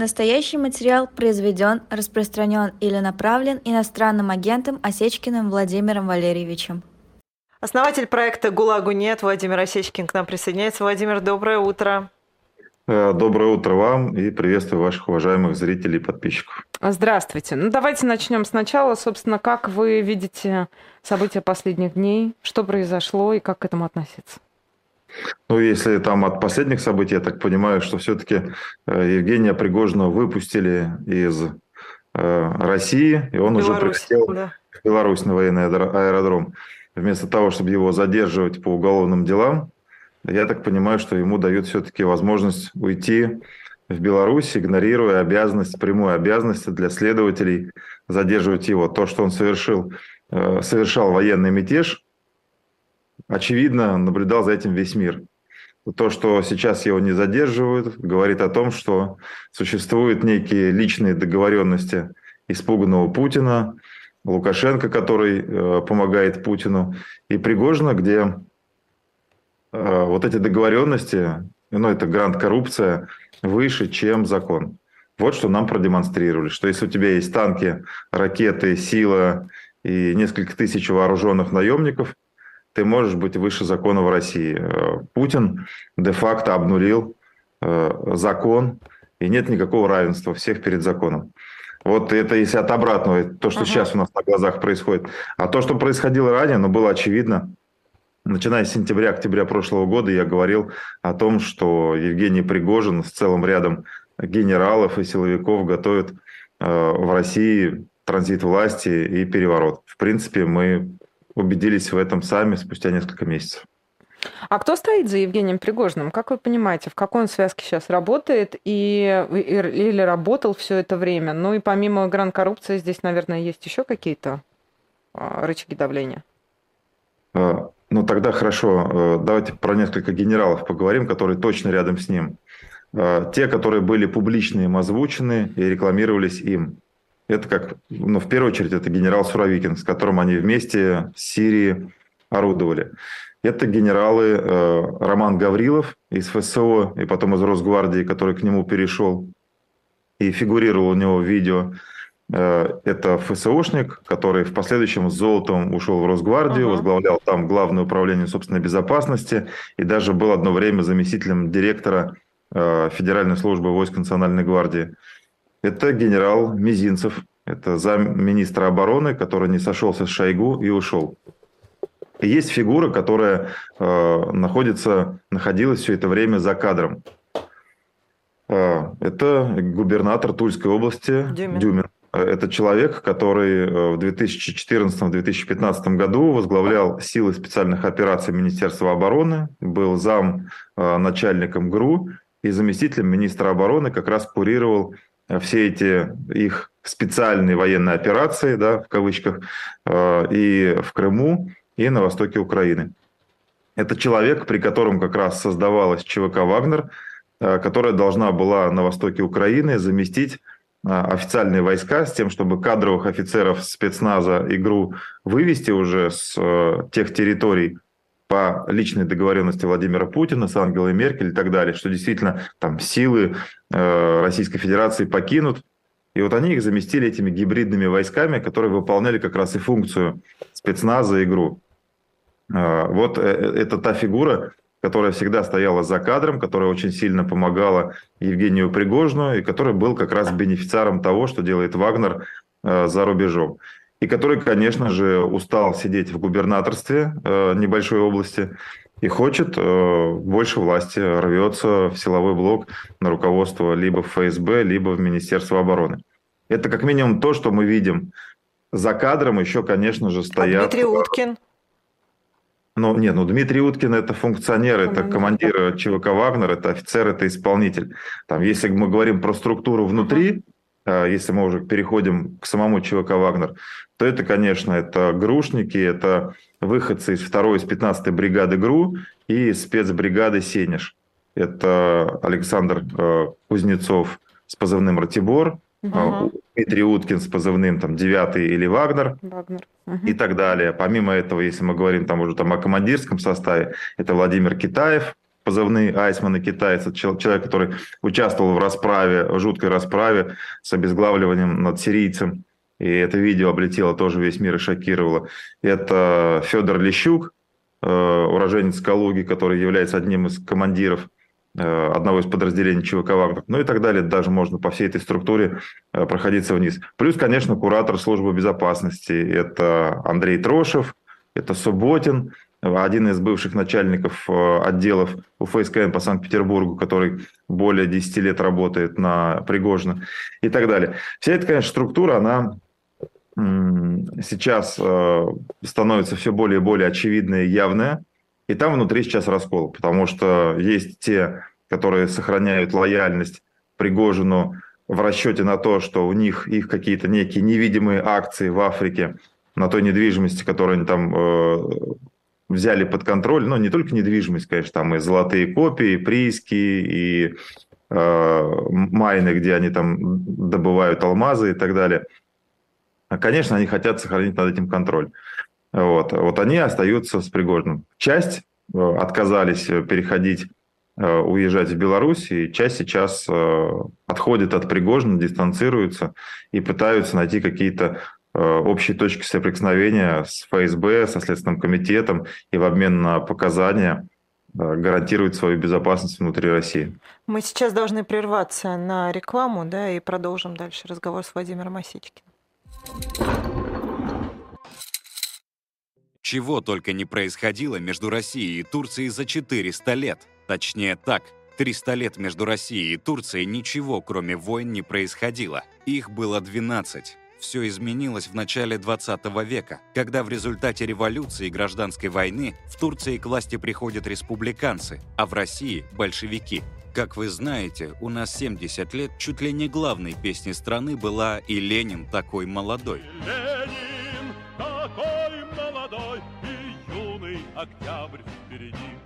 Настоящий материал произведен, распространен или направлен иностранным агентом Осечкиным Владимиром Валерьевичем. Основатель проекта «ГУЛАГу нет» Владимир Осечкин к нам присоединяется. Владимир, доброе утро. Э, доброе утро вам и приветствую ваших уважаемых зрителей и подписчиков. Здравствуйте. Ну, давайте начнем сначала. Собственно, как вы видите события последних дней? Что произошло и как к этому относиться? Ну, если там от последних событий, я так понимаю, что все-таки э, Евгения Пригожина выпустили из э, России, и он Беларусь, уже прилетел да. в Беларусь на военный аэродром. Вместо того, чтобы его задерживать по уголовным делам, я так понимаю, что ему дают все-таки возможность уйти в Беларусь, игнорируя обязанность, прямую обязанность для следователей задерживать его. То, что он совершил, э, совершал военный мятеж, очевидно, наблюдал за этим весь мир. То, что сейчас его не задерживают, говорит о том, что существуют некие личные договоренности испуганного Путина, Лукашенко, который э, помогает Путину, и Пригожина, где э, вот эти договоренности, ну это грант коррупция, выше, чем закон. Вот что нам продемонстрировали, что если у тебя есть танки, ракеты, сила и несколько тысяч вооруженных наемников – ты можешь быть выше закона в России. Э, Путин де-факто обнулил э, закон, и нет никакого равенства всех перед законом. Вот это если от обратного, то, что ага. сейчас у нас на глазах происходит. А то, что происходило ранее, ну, было очевидно. Начиная с сентября-октября прошлого года я говорил о том, что Евгений Пригожин с целым рядом генералов и силовиков готовят э, в России транзит власти и переворот. В принципе, мы убедились в этом сами спустя несколько месяцев. А кто стоит за Евгением Пригожиным? Как вы понимаете, в какой он связке сейчас работает и, или работал все это время? Ну и помимо гран коррупции здесь, наверное, есть еще какие-то а, рычаги давления? А, ну тогда хорошо, э, давайте про несколько генералов поговорим, которые точно рядом с ним. А, те, которые были публично им озвучены и рекламировались им. Это как, ну, в первую очередь, это генерал Суровикин, с которым они вместе с Сирией орудовали. Это генералы э, Роман Гаврилов из ФСО и потом из Росгвардии, который к нему перешел и фигурировал у него в видео. Э, это ФСОшник, который в последующем с золотом ушел в Росгвардию, uh-huh. возглавлял там Главное управление собственной безопасности и даже был одно время заместителем директора э, Федеральной службы войск Национальной гвардии. Это генерал Мизинцев, это замминистра обороны, который не сошелся с Шойгу и ушел. И есть фигура, которая э, находится, находилась все это время за кадром. Э, это губернатор Тульской области Дюмин. Дюмин. Это человек, который э, в 2014-2015 году возглавлял силы специальных операций Министерства обороны, был зам э, начальником ГРУ и заместителем министра обороны как раз курировал все эти их специальные военные операции, да, в кавычках, э, и в Крыму, и на востоке Украины. Это человек, при котором как раз создавалась ЧВК «Вагнер», э, которая должна была на востоке Украины заместить э, официальные войска с тем, чтобы кадровых офицеров спецназа игру вывести уже с тех территорий, по личной договоренности Владимира Путина с Ангелой Меркель и так далее, что действительно там силы э, Российской Федерации покинут. И вот они их заместили этими гибридными войсками, которые выполняли как раз и функцию спецназа ИГРУ. Э, вот э, это та фигура, которая всегда стояла за кадром, которая очень сильно помогала Евгению Пригожину и который был как раз бенефициаром того, что делает Вагнер э, за рубежом и который, конечно же, устал сидеть в губернаторстве э, небольшой области и хочет э, больше власти, рвется в силовой блок на руководство либо в ФСБ, либо в Министерство обороны. Это как минимум то, что мы видим. За кадром еще, конечно же, стоят... А Дмитрий Уткин? Ну, нет, ну Дмитрий Уткин это функционер, это командир ЧВК Вагнер, это офицер, это исполнитель. Там, если мы говорим про структуру внутри, uh-huh. если мы уже переходим к самому ЧВК Вагнер, то это, конечно, это грушники, это выходцы из второй, из 15-й бригады ГРУ и спецбригады «Сенеж». Это Александр э, Кузнецов с позывным «Ратибор», угу. Дмитрий Уткин с позывным там «Девятый» или «Вагнер», Вагнер. Угу. и так далее. Помимо этого, если мы говорим там уже там о командирском составе, это Владимир Китаев, позывные Айсман и китаец. Это человек, который участвовал в расправе, в жуткой расправе с обезглавливанием над сирийцем. И это видео облетело тоже весь мир и шокировало. Это Федор Лещук, э, уроженец Калуги, который является одним из командиров Э, одного из подразделений ЧВК Вагнер, ну и так далее. Даже можно по всей этой структуре э, проходиться вниз. Плюс, конечно, куратор службы безопасности. Это Андрей Трошев, это Субботин, один из бывших начальников отделов УФСКН по Санкт-Петербургу, который более 10 лет работает на Пригожина и так далее. Вся эта, конечно, структура, она сейчас становится все более и более очевидная и явная. И там внутри сейчас раскол, потому что есть те, которые сохраняют лояльность Пригожину в расчете на то, что у них их какие-то некие невидимые акции в Африке на той недвижимости, которую они там э, взяли под контроль, но не только недвижимость, конечно, там и золотые копии, и прииски, и э, майны, где они там добывают алмазы и так далее. Конечно, они хотят сохранить над этим контроль. Вот, вот они остаются с Пригожиным. Часть э, отказались переходить, э, уезжать в Беларусь, и часть сейчас э, отходит от Пригожина, дистанцируются и пытаются найти какие-то общие точки соприкосновения с ФСБ, со Следственным комитетом и в обмен на показания гарантируют свою безопасность внутри России. Мы сейчас должны прерваться на рекламу, да, и продолжим дальше разговор с Владимиром Осечкиным. Чего только не происходило между Россией и Турцией за 400 лет. Точнее так, 300 лет между Россией и Турцией ничего, кроме войн, не происходило. Их было 12. Все изменилось в начале 20 века, когда в результате революции и гражданской войны в Турции к власти приходят республиканцы, а в России – большевики. Как вы знаете, у нас 70 лет чуть ли не главной песней страны была «И Ленин такой молодой». Ленин такой молодой, и юный октябрь.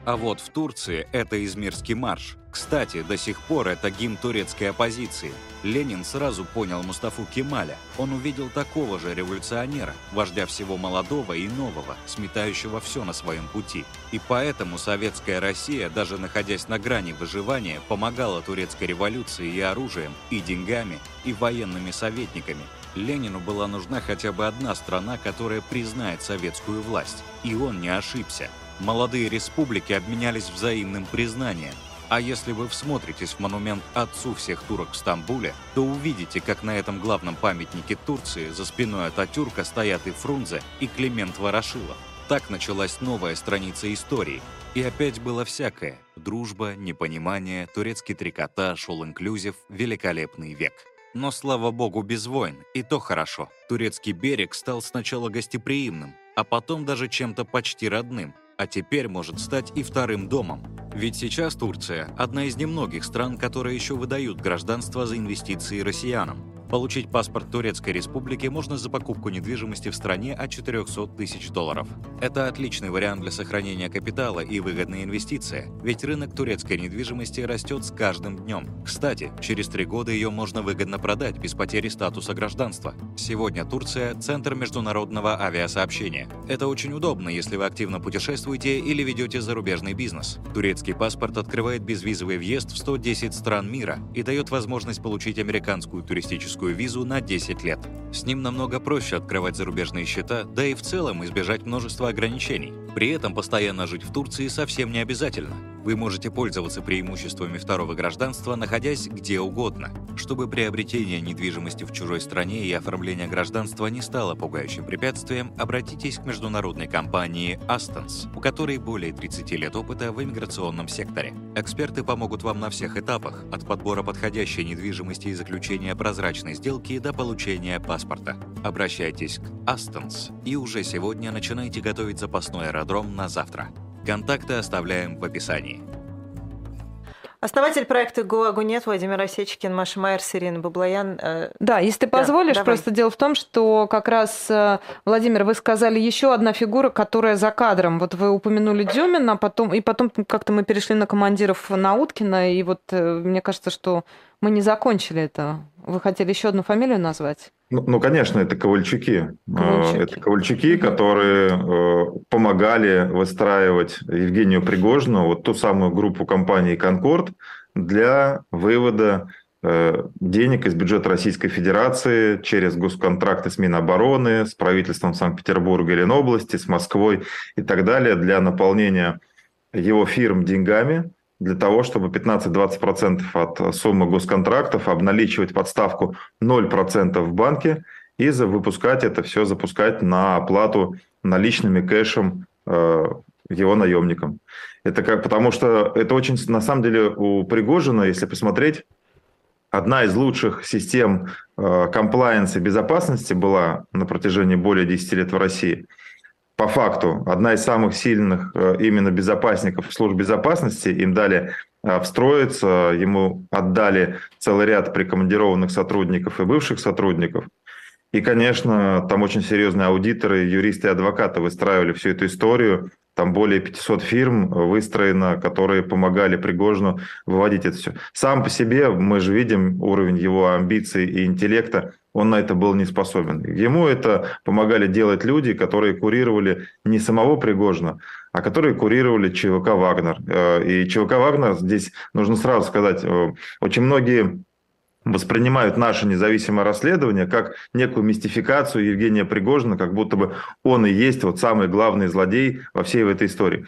А вот в Турции это Измирский марш. Кстати, до сих пор это гимн турецкой оппозиции. Ленин сразу понял Мустафу Кемаля. Он увидел такого же революционера, вождя всего молодого и нового, сметающего все на своем пути. И поэтому советская Россия, даже находясь на грани выживания, помогала турецкой революции и оружием, и деньгами, и военными советниками. Ленину была нужна хотя бы одна страна, которая признает советскую власть. И он не ошибся. Молодые республики обменялись взаимным признанием. А если вы всмотритесь в монумент отцу всех турок в Стамбуле, то увидите, как на этом главном памятнике Турции за спиной Ататюрка стоят и Фрунзе, и Климент Ворошилов. Так началась новая страница истории. И опять было всякое. Дружба, непонимание, турецкий трикотаж, all-inclusive, великолепный век. Но, слава богу, без войн, и то хорошо. Турецкий берег стал сначала гостеприимным, а потом даже чем-то почти родным, а теперь может стать и вторым домом. Ведь сейчас Турция – одна из немногих стран, которые еще выдают гражданство за инвестиции россиянам. Получить паспорт Турецкой Республики можно за покупку недвижимости в стране от 400 тысяч долларов. Это отличный вариант для сохранения капитала и выгодная инвестиция, ведь рынок турецкой недвижимости растет с каждым днем. Кстати, через три года ее можно выгодно продать без потери статуса гражданства. Сегодня Турция – центр международного авиасообщения. Это очень удобно, если вы активно путешествуете или ведете зарубежный бизнес. Турецкий паспорт открывает безвизовый въезд в 110 стран мира и дает возможность получить американскую туристическую туристическую визу на 10 лет. С ним намного проще открывать зарубежные счета, да и в целом избежать множества ограничений. При этом постоянно жить в Турции совсем не обязательно. Вы можете пользоваться преимуществами второго гражданства, находясь где угодно. Чтобы приобретение недвижимости в чужой стране и оформление гражданства не стало пугающим препятствием, обратитесь к международной компании Astons, у которой более 30 лет опыта в иммиграционном секторе. Эксперты помогут вам на всех этапах, от подбора подходящей недвижимости и заключения прозрачной сделки до получения паспорта. Обращайтесь к Astons и уже сегодня начинайте готовить запасной аэродром на завтра. Контакты оставляем в описании. Основатель проекта ГУЛАГу нет, Владимир Осечкин, Маша Майер, Ирина Баблоян. Э, да, если ты позволишь, да, просто дело в том, что как раз, э, Владимир, вы сказали еще одна фигура, которая за кадром. Вот вы упомянули Дюмина, потом, и потом как-то мы перешли на командиров Науткина, и вот э, мне кажется, что мы не закончили это Вы хотели еще одну фамилию назвать? Ну, ну конечно, это Ковальчуки. Ковальчуки. Это Ковальчуки, которые э, помогали выстраивать Евгению Пригожину, вот ту самую группу компании «Конкорд», для вывода э, денег из бюджета Российской Федерации через госконтракты с Минобороны, с правительством Санкт-Петербурга и Ленобласти, с Москвой и так далее для наполнения его фирм деньгами, для того, чтобы 15-20% от суммы госконтрактов обналичивать подставку 0% в банке и выпускать это все, запускать на оплату наличными кэшем э, его наемникам. Это как, потому что это очень, на самом деле, у Пригожина, если посмотреть, одна из лучших систем э, комплайенса и безопасности была на протяжении более 10 лет в России – по факту одна из самых сильных э, именно безопасников служб безопасности. Им дали э, встроиться, ему отдали целый ряд прикомандированных сотрудников и бывших сотрудников. И, конечно, там очень серьезные аудиторы, юристы и адвокаты выстраивали всю эту историю. Там более 500 фирм выстроено, которые помогали Пригожину выводить это все. Сам по себе мы же видим уровень его амбиций и интеллекта он на это был не способен. Ему это помогали делать люди, которые курировали не самого Пригожина, а которые курировали ЧВК «Вагнер». Э, и ЧВК «Вагнер» здесь, нужно сразу сказать, э, очень многие воспринимают наше независимое расследование как некую мистификацию Евгения Пригожина, как будто бы он и есть вот самый главный злодей во всей этой истории.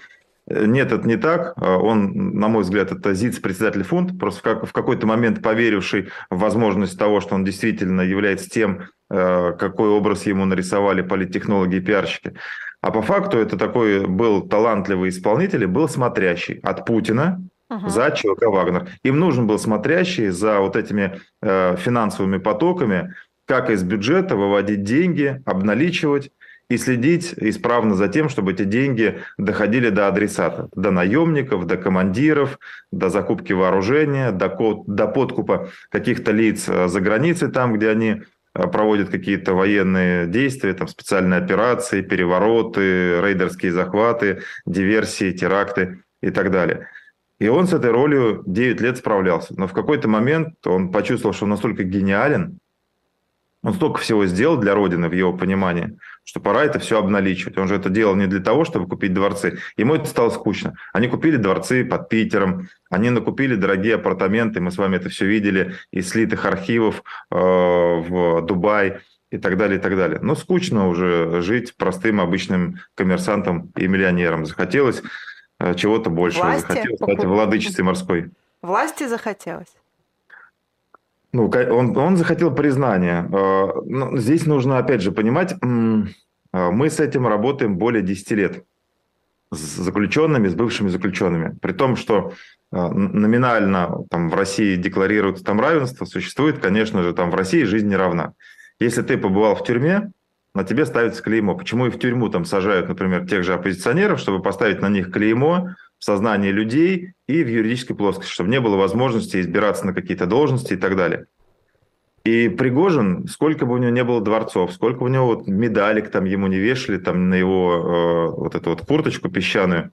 Нет, это не так. Он, на мой взгляд, это ЗИЦ, председатель фонд, просто в какой-то момент поверивший в возможность того, что он действительно является тем, э, какой образ ему нарисовали политтехнологи и пиарщики. А по факту это такой был талантливый исполнитель и был смотрящий от Путина uh-huh. за ЧВК «Вагнер». Им нужен был смотрящий за вот этими э, финансовыми потоками, как из бюджета выводить деньги, обналичивать, и следить исправно за тем, чтобы эти деньги доходили до адресата, до наемников, до командиров, до закупки вооружения, до, до подкупа каких-то лиц э, за границей, там, где они э, проводят какие-то военные действия, там специальные операции, перевороты, рейдерские захваты, диверсии, теракты и так далее. И он с этой ролью 9 лет справлялся. Но в какой-то момент он почувствовал, что он настолько гениален, он столько всего сделал для Родины в его понимании, что пора это все обналичивать. Он же это делал не для того, чтобы купить дворцы. Ему это стало скучно. Они купили дворцы под Питером, они накупили дорогие апартаменты, мы с вами это все видели, из слитых архивов э, в Дубай и так далее, и так далее. Но скучно уже жить простым обычным коммерсантом и миллионером. Захотелось чего-то большего, Власти? захотелось стать владычицей морской. Власти захотелось? Ну, он, он захотел признания. Э, Но здесь нужно, опять же, понимать, э, мы с этим работаем более 10 лет с заключенными, с бывшими заключенными. При том, что э, номинально там, в России декларируется там равенство, существует, конечно же, там в России жизнь не равна. Если ты побывал в тюрьме, на тебе ставится клеймо. Почему и в тюрьму там сажают, например, тех же оппозиционеров, чтобы поставить на них клеймо, в сознании людей и в юридической плоскости, чтобы не было возможности избираться на какие-то должности и так далее. И Пригожин, сколько бы у него не было дворцов, сколько у него вот медалек там ему не вешали там на его э, вот эту вот курточку песчаную,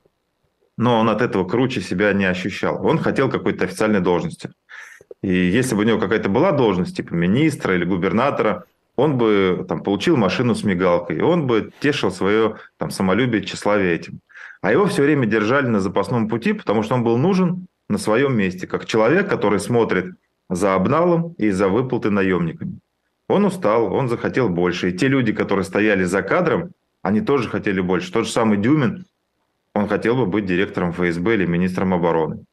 но он от этого круче себя не ощущал. Он хотел какой-то официальной должности. И если бы у него какая-то была должность, типа министра или губернатора, он бы там получил машину с мигалкой, он бы тешил свое там самолюбие, тщеславие этим. А его все время держали на запасном пути, потому что он был нужен на своем месте, как человек, который смотрит за обналом и за выплаты наемниками. Он устал, он захотел больше. И те люди, которые стояли за кадром, они тоже хотели больше. Тот же самый Дюмин, он хотел бы быть директором ФСБ или министром обороны.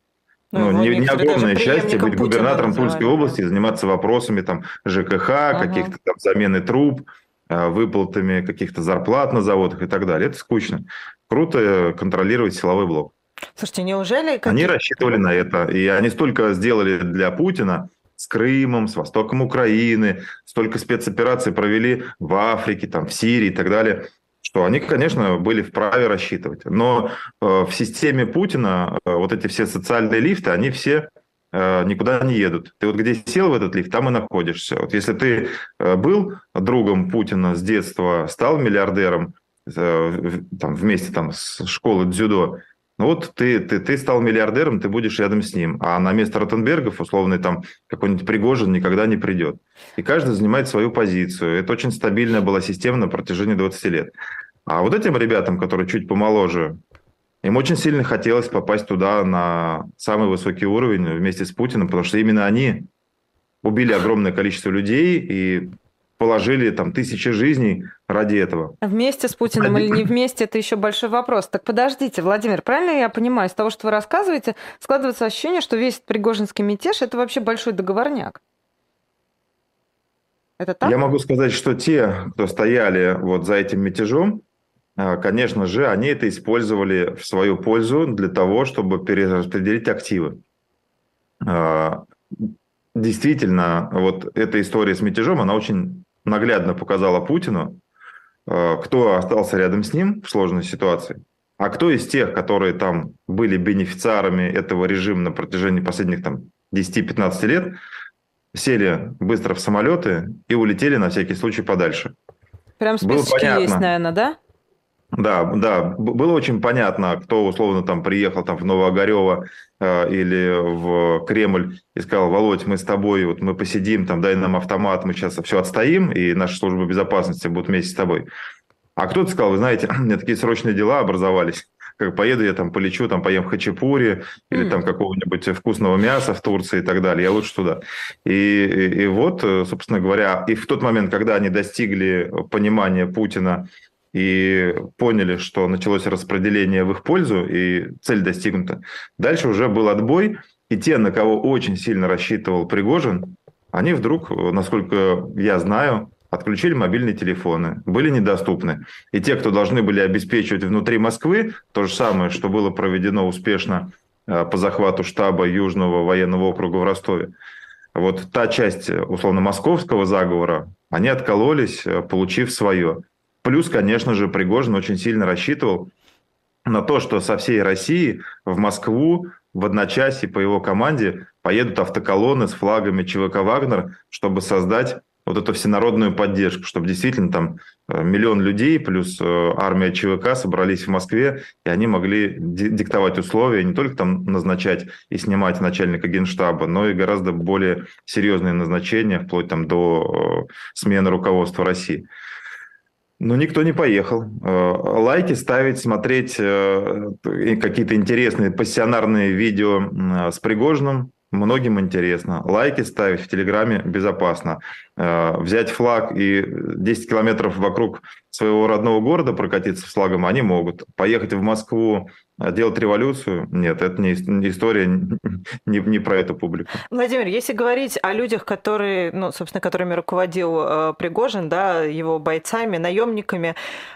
Ну, не, не огромное счастье быть губернатором Тульской области и заниматься вопросами там, ЖКХ, ага. каких-то там замены труб, э, выплатами каких-то зарплат на заводах и так далее. Это скучно круто контролировать силовой блок. Слушайте, неужели... Какие... Они рассчитывали на это. И они столько сделали для Путина с Крымом, с востоком Украины, столько спецопераций провели в Африке, там, в Сирии и так далее, что они, конечно, были вправе рассчитывать. Но э, в системе Путина э, вот эти все социальные лифты, они все э, никуда не едут. Ты вот где сел в этот лифт, там и находишься. Вот если ты был другом Путина с детства, стал миллиардером, там, вместе там, с школы дзюдо, Ну вот ты, ты, ты стал миллиардером, ты будешь рядом с ним. А на место Ротенбергов, условный там какой-нибудь Пригожин никогда не придет. И каждый занимает свою позицию. Это очень стабильная была система на протяжении 20 лет. А вот этим ребятам, которые чуть помоложе, им очень сильно хотелось попасть туда на самый высокий уровень вместе с Путиным, потому что именно они убили огромное количество людей и положили там тысячи жизней ради этого. Вместе с Путиным ради... или не вместе, это еще большой вопрос. Так подождите, Владимир, правильно я понимаю, из того, что вы рассказываете, складывается ощущение, что весь Пригожинский мятеж – это вообще большой договорняк. Это так? Я могу сказать, что те, кто стояли вот за этим мятежом, а, конечно же, они это использовали в свою пользу для того, чтобы перераспределить активы. А, действительно, вот эта история с мятежом, она очень наглядно показала Путину, а, кто остался рядом с ним в сложной ситуации, а кто из тех, которые там были бенефициарами этого режима на протяжении последних там 10-15 лет, сели быстро в самолеты и улетели на всякий случай подальше. Прям списочки есть, наверное, да? Да, да, было очень понятно, кто условно там приехал там в Новоогарево э, или в Кремль и сказал, Володь, мы с тобой, вот мы посидим, там дай нам автомат, мы сейчас все отстоим, и наша служба безопасности будет вместе с тобой. А кто-то сказал, вы знаете, у меня такие срочные дела образовались, как поеду я там полечу, там поем хачапури или mm. там какого-нибудь вкусного мяса в Турции и так далее, я лучше туда. И, и, и вот, э, собственно говоря, и в тот момент, когда они достигли понимания Путина и поняли, что началось распределение в их пользу, и цель достигнута. Дальше уже был отбой, и те, на кого очень сильно рассчитывал Пригожин, они вдруг, насколько я знаю, отключили мобильные телефоны, были недоступны. И те, кто должны были обеспечивать внутри Москвы, то же самое, что было проведено успешно э, по захвату штаба Южного военного округа в Ростове. Вот та часть, условно, московского заговора, они откололись, э, получив свое. Плюс, конечно же, Пригожин очень сильно рассчитывал на то, что со всей России в Москву в одночасье по его команде поедут автоколонны с флагами ЧВК «Вагнер», чтобы создать вот эту всенародную поддержку, чтобы действительно там э, миллион людей плюс э, армия ЧВК собрались в Москве, и они могли диктовать условия, не только там назначать и снимать начальника генштаба, но и гораздо более серьезные назначения, вплоть там до э, смены руководства России. Ну, никто не поехал. Э, лайки ставить, смотреть э, какие-то интересные пассионарные видео с Пригожиным многим интересно. Лайки ставить в Телеграме безопасно. Э, взять флаг и 10 километров вокруг своего родного города прокатиться с флагом они могут. Поехать в Москву а делать революцию? Нет, это не, история не, не про эту публику. Владимир, если говорить о людях, которые, ну, собственно, которыми руководил э, Пригожин, да, его бойцами, наемниками,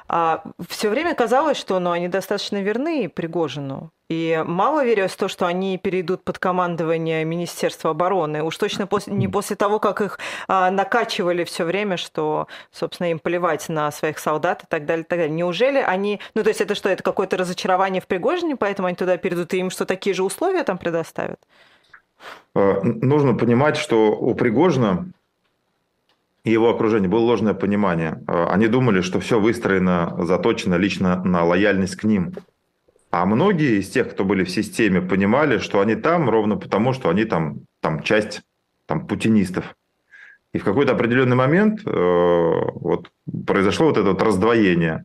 э, все время казалось, что ну, они достаточно верны Пригожину. И мало верилось в то, что они перейдут под командование Министерства обороны. Уж точно после, не после того, как их а, накачивали все время, что, собственно, им плевать на своих солдат и так далее, и так далее. Неужели они... Ну, то есть это что, это какое-то разочарование в Пригожине, поэтому они туда перейдут, и им что, такие же условия там предоставят? А, нужно понимать, что у Пригожина и его окружения было ложное понимание. А, они думали, что все выстроено, заточено лично на лояльность к ним. А многие из тех, кто были в системе, понимали, что они там ровно потому, что они там, там часть там, путинистов. И в какой-то определенный момент э, вот, произошло вот это вот раздвоение.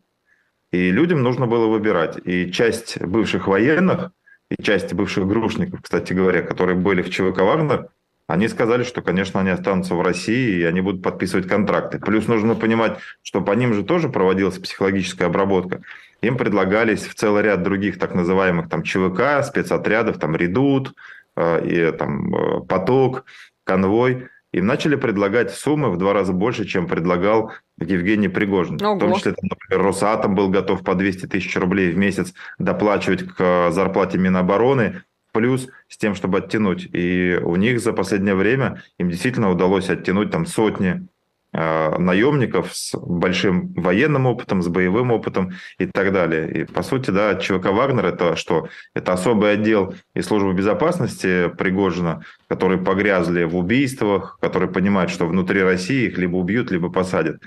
И людям нужно было выбирать. И часть бывших военных, и часть бывших грушников, кстати говоря, которые были в ЧВК «Вагнер», они сказали, что, конечно, они останутся в России, и они будут подписывать контракты. Плюс нужно понимать, что по ним же тоже проводилась психологическая обработка им предлагались в целый ряд других так называемых там ЧВК, спецотрядов, там «Редут», э, и там э, «Поток», «Конвой». Им начали предлагать суммы в два раза больше, чем предлагал Евгений Пригожин. Ого. В том числе, там, например, Росатом был готов по 200 тысяч рублей в месяц доплачивать к э, зарплате Минобороны, плюс с тем, чтобы оттянуть. И у них за последнее время им действительно удалось оттянуть там сотни Э, наемников с большим военным опытом, с боевым опытом и так далее. И, по сути, да, ЧВК «Вагнер» — это что? Это особый отдел из службы безопасности Пригожина, которые погрязли в убийствах, которые понимают, что внутри России их либо убьют, либо посадят.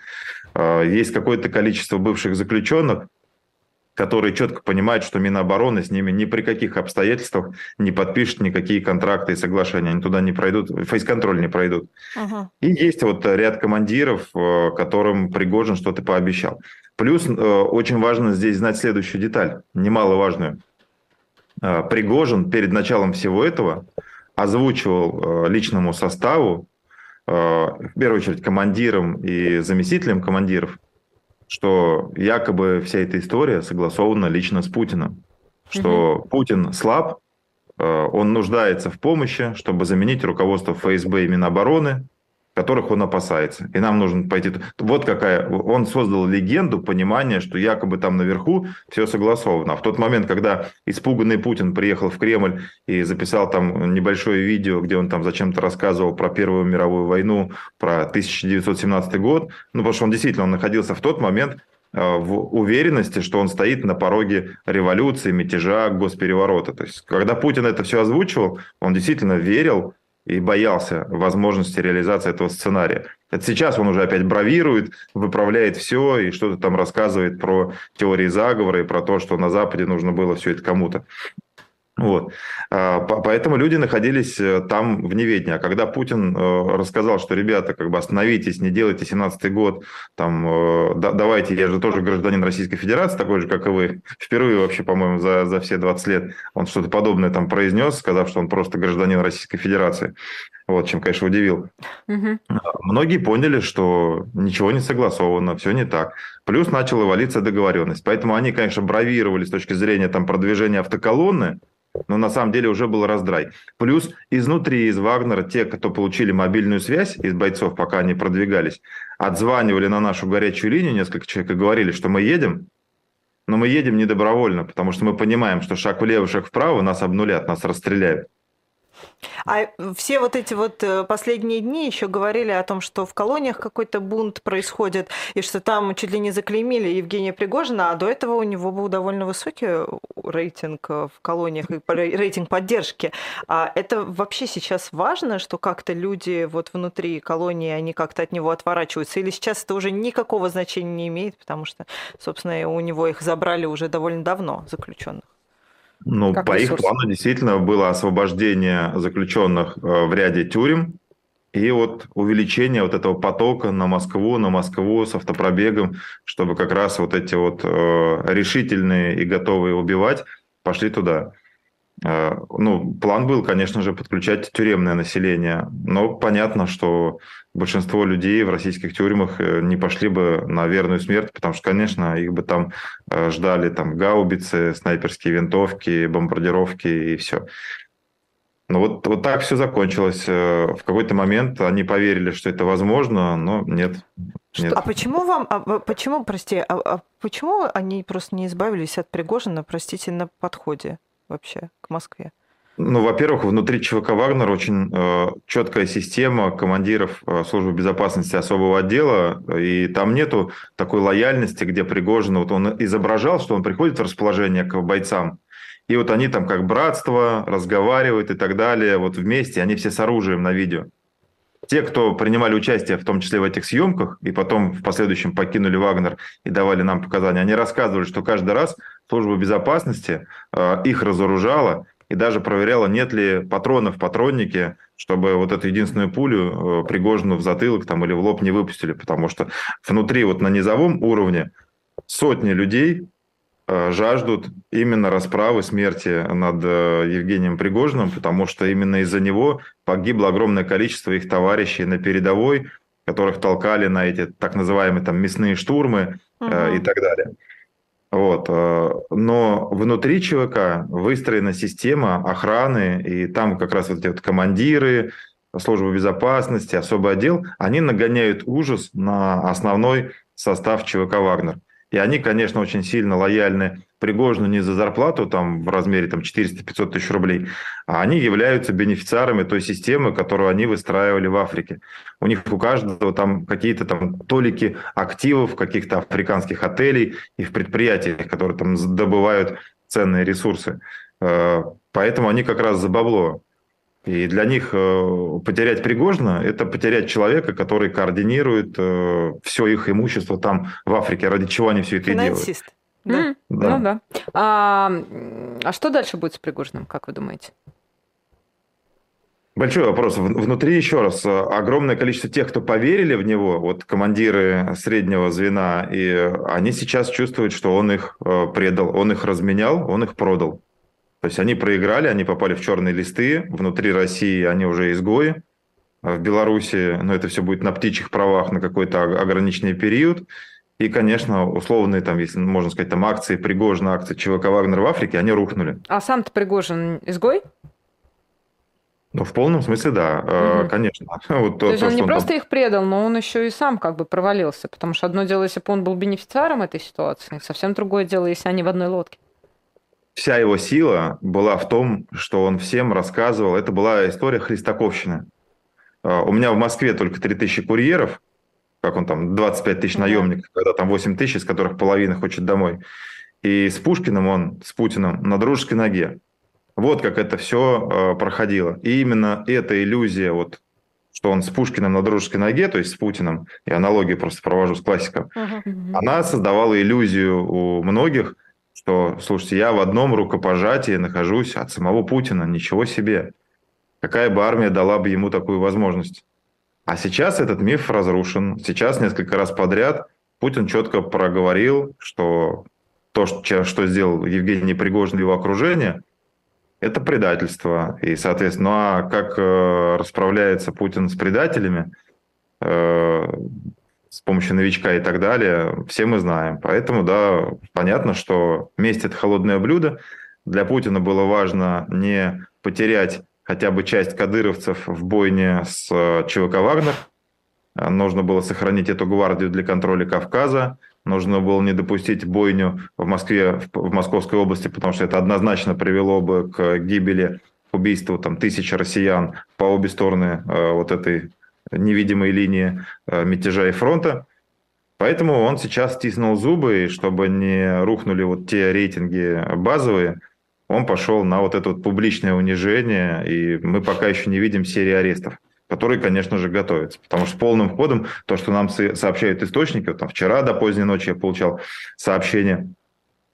Э, есть какое-то количество бывших заключенных, которые четко понимают, что Минобороны с ними ни при каких обстоятельствах не подпишет никакие контракты и соглашения. Они туда не пройдут, фейс-контроль не пройдут. Uh-huh. И есть вот ряд командиров, э, которым Пригожин что-то пообещал. Плюс э, очень важно здесь знать следующую деталь, немаловажную. Э, Пригожин перед началом всего этого озвучивал личному составу, в первую очередь командирам и заместителям командиров, что якобы вся эта история согласована лично с Путиным, что угу. Путин слаб, э, он нуждается в помощи, чтобы заменить руководство ФСБ и Минобороны, которых он опасается. И нам нужно пойти... Вот какая... Он создал легенду, понимание, что якобы там наверху все согласовано. А в тот момент, когда испуганный Путин приехал в Кремль и записал там небольшое видео, где он там зачем-то рассказывал про Первую мировую войну, про 1917 год, ну, потому что он действительно он находился в тот момент э, в уверенности, что он стоит на пороге революции, мятежа, госпереворота. То есть, когда Путин это все озвучивал, он действительно верил и боялся возможности реализации этого сценария. Это сейчас он уже опять бравирует, выправляет все и что-то там рассказывает про теории заговора и про то, что на Западе нужно было все это кому-то. Вот. А, поэтому люди находились э, там в неведении. А когда Путин э, рассказал, что, ребята, как бы остановитесь, не делайте 17-й год, там, э, давайте, я же тоже гражданин Российской Федерации, такой же, как и вы, впервые вообще, по-моему, за, за все 20 лет он что-то подобное там произнес, сказав, что он просто гражданин Российской Федерации. Вот, чем, конечно, удивил. Угу. Многие поняли, что ничего не согласовано, все не так. Плюс начала валиться договоренность. Поэтому они, конечно, бравировали с точки зрения там, продвижения автоколонны, но на самом деле уже был раздрай. Плюс изнутри, из Вагнера, те, кто получили мобильную связь из бойцов, пока они продвигались, отзванивали на нашу горячую линию несколько человек и говорили, что мы едем, но мы едем не добровольно, потому что мы понимаем, что шаг влево, шаг вправо нас обнулят, нас расстреляют. А все вот эти вот э, последние дни еще говорили о том, что в колониях какой-то бунт происходит, и что там чуть ли не заклеймили Евгения Пригожина, а до этого у него был довольно высокий рейтинг э, в колониях, рейтинг поддержки. А это вообще сейчас важно, что как-то люди вот внутри колонии, они как-то от него отворачиваются? Или сейчас это уже никакого значения не имеет, потому что, собственно, у него их забрали уже довольно давно, заключенных? Ну, как по ресурс? их плану действительно было освобождение заключенных э, в ряде тюрем и вот увеличение вот этого потока на Москву, на Москву с автопробегом, чтобы как раз вот эти вот э, решительные и готовые убивать пошли туда. Э, ну, план был, конечно же, подключать тюремное население, но понятно, что большинство людей в российских тюрьмах э, не пошли бы на верную смерть, потому что, конечно, их бы там э, ждали там гаубицы, снайперские винтовки, бомбардировки и все. Ну вот, вот так все закончилось. В какой-то момент они поверили, что это возможно, но нет. нет. А почему вам, а, почему, прости, а, а почему они просто не избавились от Пригожина, простите, на подходе? Вообще к Москве? Ну, во-первых, внутри ЧВК «Вагнер» очень э, четкая система командиров э, службы безопасности особого отдела, и там нету такой лояльности, где Пригожин, вот он изображал, что он приходит в расположение к бойцам, и вот они там как братство разговаривают и так далее, вот вместе, они все с оружием на видео. Те, кто принимали участие, в том числе в этих съемках, и потом в последующем покинули Вагнер и давали нам показания, они рассказывали, что каждый раз служба безопасности э, их разоружала и даже проверяла, нет ли патронов в патроннике, чтобы вот эту единственную пулю э, Пригожину в затылок там, или в лоб не выпустили, потому что внутри, вот на низовом уровне, сотни людей жаждут именно расправы смерти над э, Евгением Пригожиным, потому что именно из-за него погибло огромное количество их товарищей на передовой, которых толкали на эти так называемые там мясные штурмы угу. и так далее. Вот. Но внутри ЧВК выстроена система охраны, и там как раз вот эти вот командиры, службы безопасности, особый отдел, они нагоняют ужас на основной состав ЧВК «Вагнер». И они, конечно, очень сильно лояльны Пригожину не за зарплату там в размере там, 400-500 тысяч рублей, а они являются бенефициарами той системы, которую они выстраивали в Африке. У них у каждого там какие-то там толики активов, каких-то африканских отелей и в предприятиях, которые там добывают ценные ресурсы. Э, поэтому они как раз за бабло и для них э, потерять Пригожина – это потерять человека, который координирует э, все их имущество там в Африке, ради чего они все это Финансист. делают. Да. Mm, да. Ну да. А, а что дальше будет с Пригожиным, как вы думаете? Большой вопрос. Внутри, еще раз, огромное количество тех, кто поверили в него, вот командиры среднего звена, и они сейчас чувствуют, что он их э, предал, он их разменял, он их продал. То есть они проиграли, они попали в черные листы, внутри России они уже изгои, в Беларуси, но это все будет на птичьих правах на какой-то ограниченный период. И, конечно, условные, там, если можно сказать, там акции Пригожина, акции ЧВК Вагнер в Африке, они рухнули. А сам-то Пригожин изгой? Ну, в полном смысле, да, угу. конечно. Вот то, то есть то, он не он просто там... их предал, но он еще и сам как бы провалился, потому что одно дело, если бы он был бенефициаром этой ситуации, совсем другое дело, если они в одной лодке. Вся его сила была в том, что он всем рассказывал, это была история христаковщины. А, у меня в Москве только 3000 курьеров, как он там, 25 тысяч наемников, когда там 8 тысяч, из которых половина хочет домой. И с Пушкиным он, с Путиным, на дружеской ноге. Вот как это все э, проходило. И именно эта иллюзия, вот, что он с Пушкиным на дружеской ноге, то есть с Путиным, и аналогии просто провожу с классиком, uh-huh. она создавала иллюзию у многих, что, слушайте, я в одном рукопожатии нахожусь от самого Путина, ничего себе. Какая бы армия дала бы ему такую возможность? А сейчас этот миф разрушен. Сейчас несколько раз подряд Путин четко проговорил, что то, что сделал Евгений Пригожин и его окружение – это предательство. И, соответственно, ну а как э, расправляется Путин с предателями, э, с помощью новичка и так далее, все мы знаем. Поэтому, да, понятно, что месть – это холодное блюдо. Для Путина было важно не потерять хотя бы часть кадыровцев в бойне с э, ЧВК «Вагнер». Нужно было сохранить эту гвардию для контроля Кавказа – Нужно было не допустить бойню в Москве, в Московской области, потому что это однозначно привело бы к гибели, убийству там, тысяч россиян по обе стороны э, вот этой невидимой линии э, мятежа и фронта. Поэтому он сейчас стиснул зубы, и чтобы не рухнули вот те рейтинги базовые, он пошел на вот это вот публичное унижение, и мы пока еще не видим серии арестов который, конечно же, готовится. Потому что полным ходом то, что нам сообщают источники, вот там вчера до поздней ночи я получал сообщение,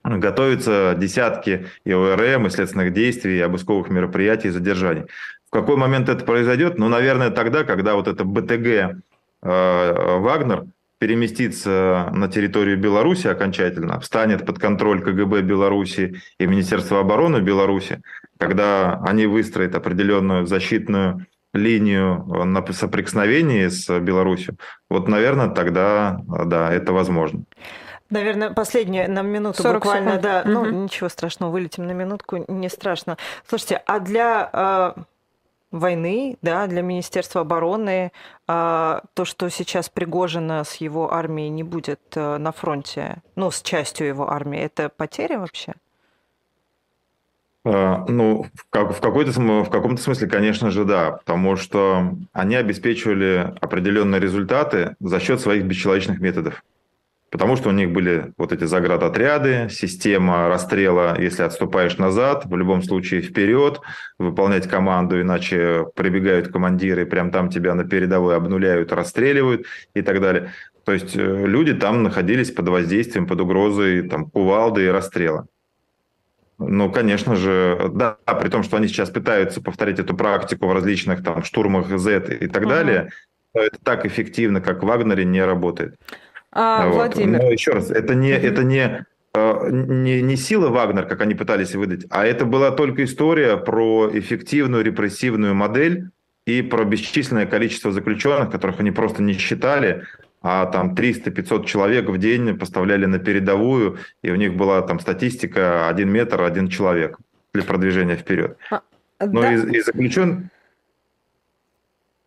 готовятся десятки и ОРМ, и следственных действий, и обысковых мероприятий, и задержаний. В какой момент это произойдет? Ну, наверное, тогда, когда вот это БТГ э, «Вагнер» переместится на территорию Беларуси окончательно, встанет под контроль КГБ Беларуси и Министерства обороны Беларуси, когда они выстроят определенную защитную линию на соприкосновении с Беларусью, вот, наверное, тогда, да, это возможно. Наверное, последняя нам минуту буквально, секунд. да. Угу. Ну, ничего страшного, вылетим на минутку, не страшно. Слушайте, а для э, войны, да, для Министерства обороны, э, то, что сейчас Пригожина с его армией не будет э, на фронте, ну, с частью его армии, это потеря вообще? А, ну, в, в, какой-то, в каком-то смысле, конечно же, да, потому что они обеспечивали определенные результаты за счет своих бесчеловечных методов. Потому что у них были вот эти заградотряды, система расстрела, если отступаешь назад, в любом случае вперед, выполнять команду, иначе прибегают командиры, прям там тебя на передовой обнуляют, расстреливают и так далее. То есть э, люди там находились под воздействием, под угрозой там, кувалды и расстрела. Ну, конечно же, да, при том, что они сейчас пытаются повторить эту практику в различных там штурмах Z и так uh-huh. далее, но это так эффективно, как в Вагнере, не работает. А, вот. Владимир. Но еще раз, это не, это не, э, не, не сила Вагнер, как они пытались выдать, а это была только история про эффективную репрессивную модель и про бесчисленное количество заключенных, которых они просто не считали, а там 300-500 человек в день поставляли на передовую, и у них была там статистика один метр, один человек для продвижения вперед. А, Но да. и, и заключен...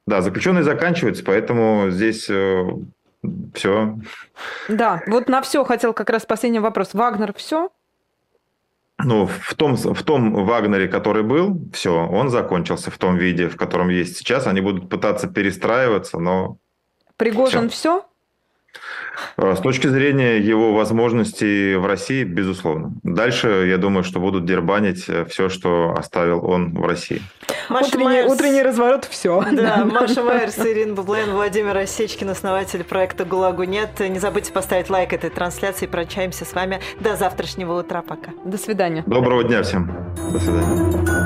Да, заключенные заканчиваются, поэтому здесь э, все. Да, вот на все хотел как раз последний вопрос. Вагнер все? Ну, в том, в том Вагнере, который был, все, он закончился в том виде, в котором есть сейчас. Они будут пытаться перестраиваться, но Пригожин все? С точки зрения его возможностей в России, безусловно. Дальше, я думаю, что будут дербанить все, что оставил он в России. Маша утренний, Майерс... утренний разворот, все. Да, да. Маша Майерс, Ирина Бублен, Владимир Осечкин, основатель проекта «ГУЛАГу нет». Не забудьте поставить лайк этой трансляции. Прощаемся с вами до завтрашнего утра. Пока. До свидания. Доброго дня всем. До свидания.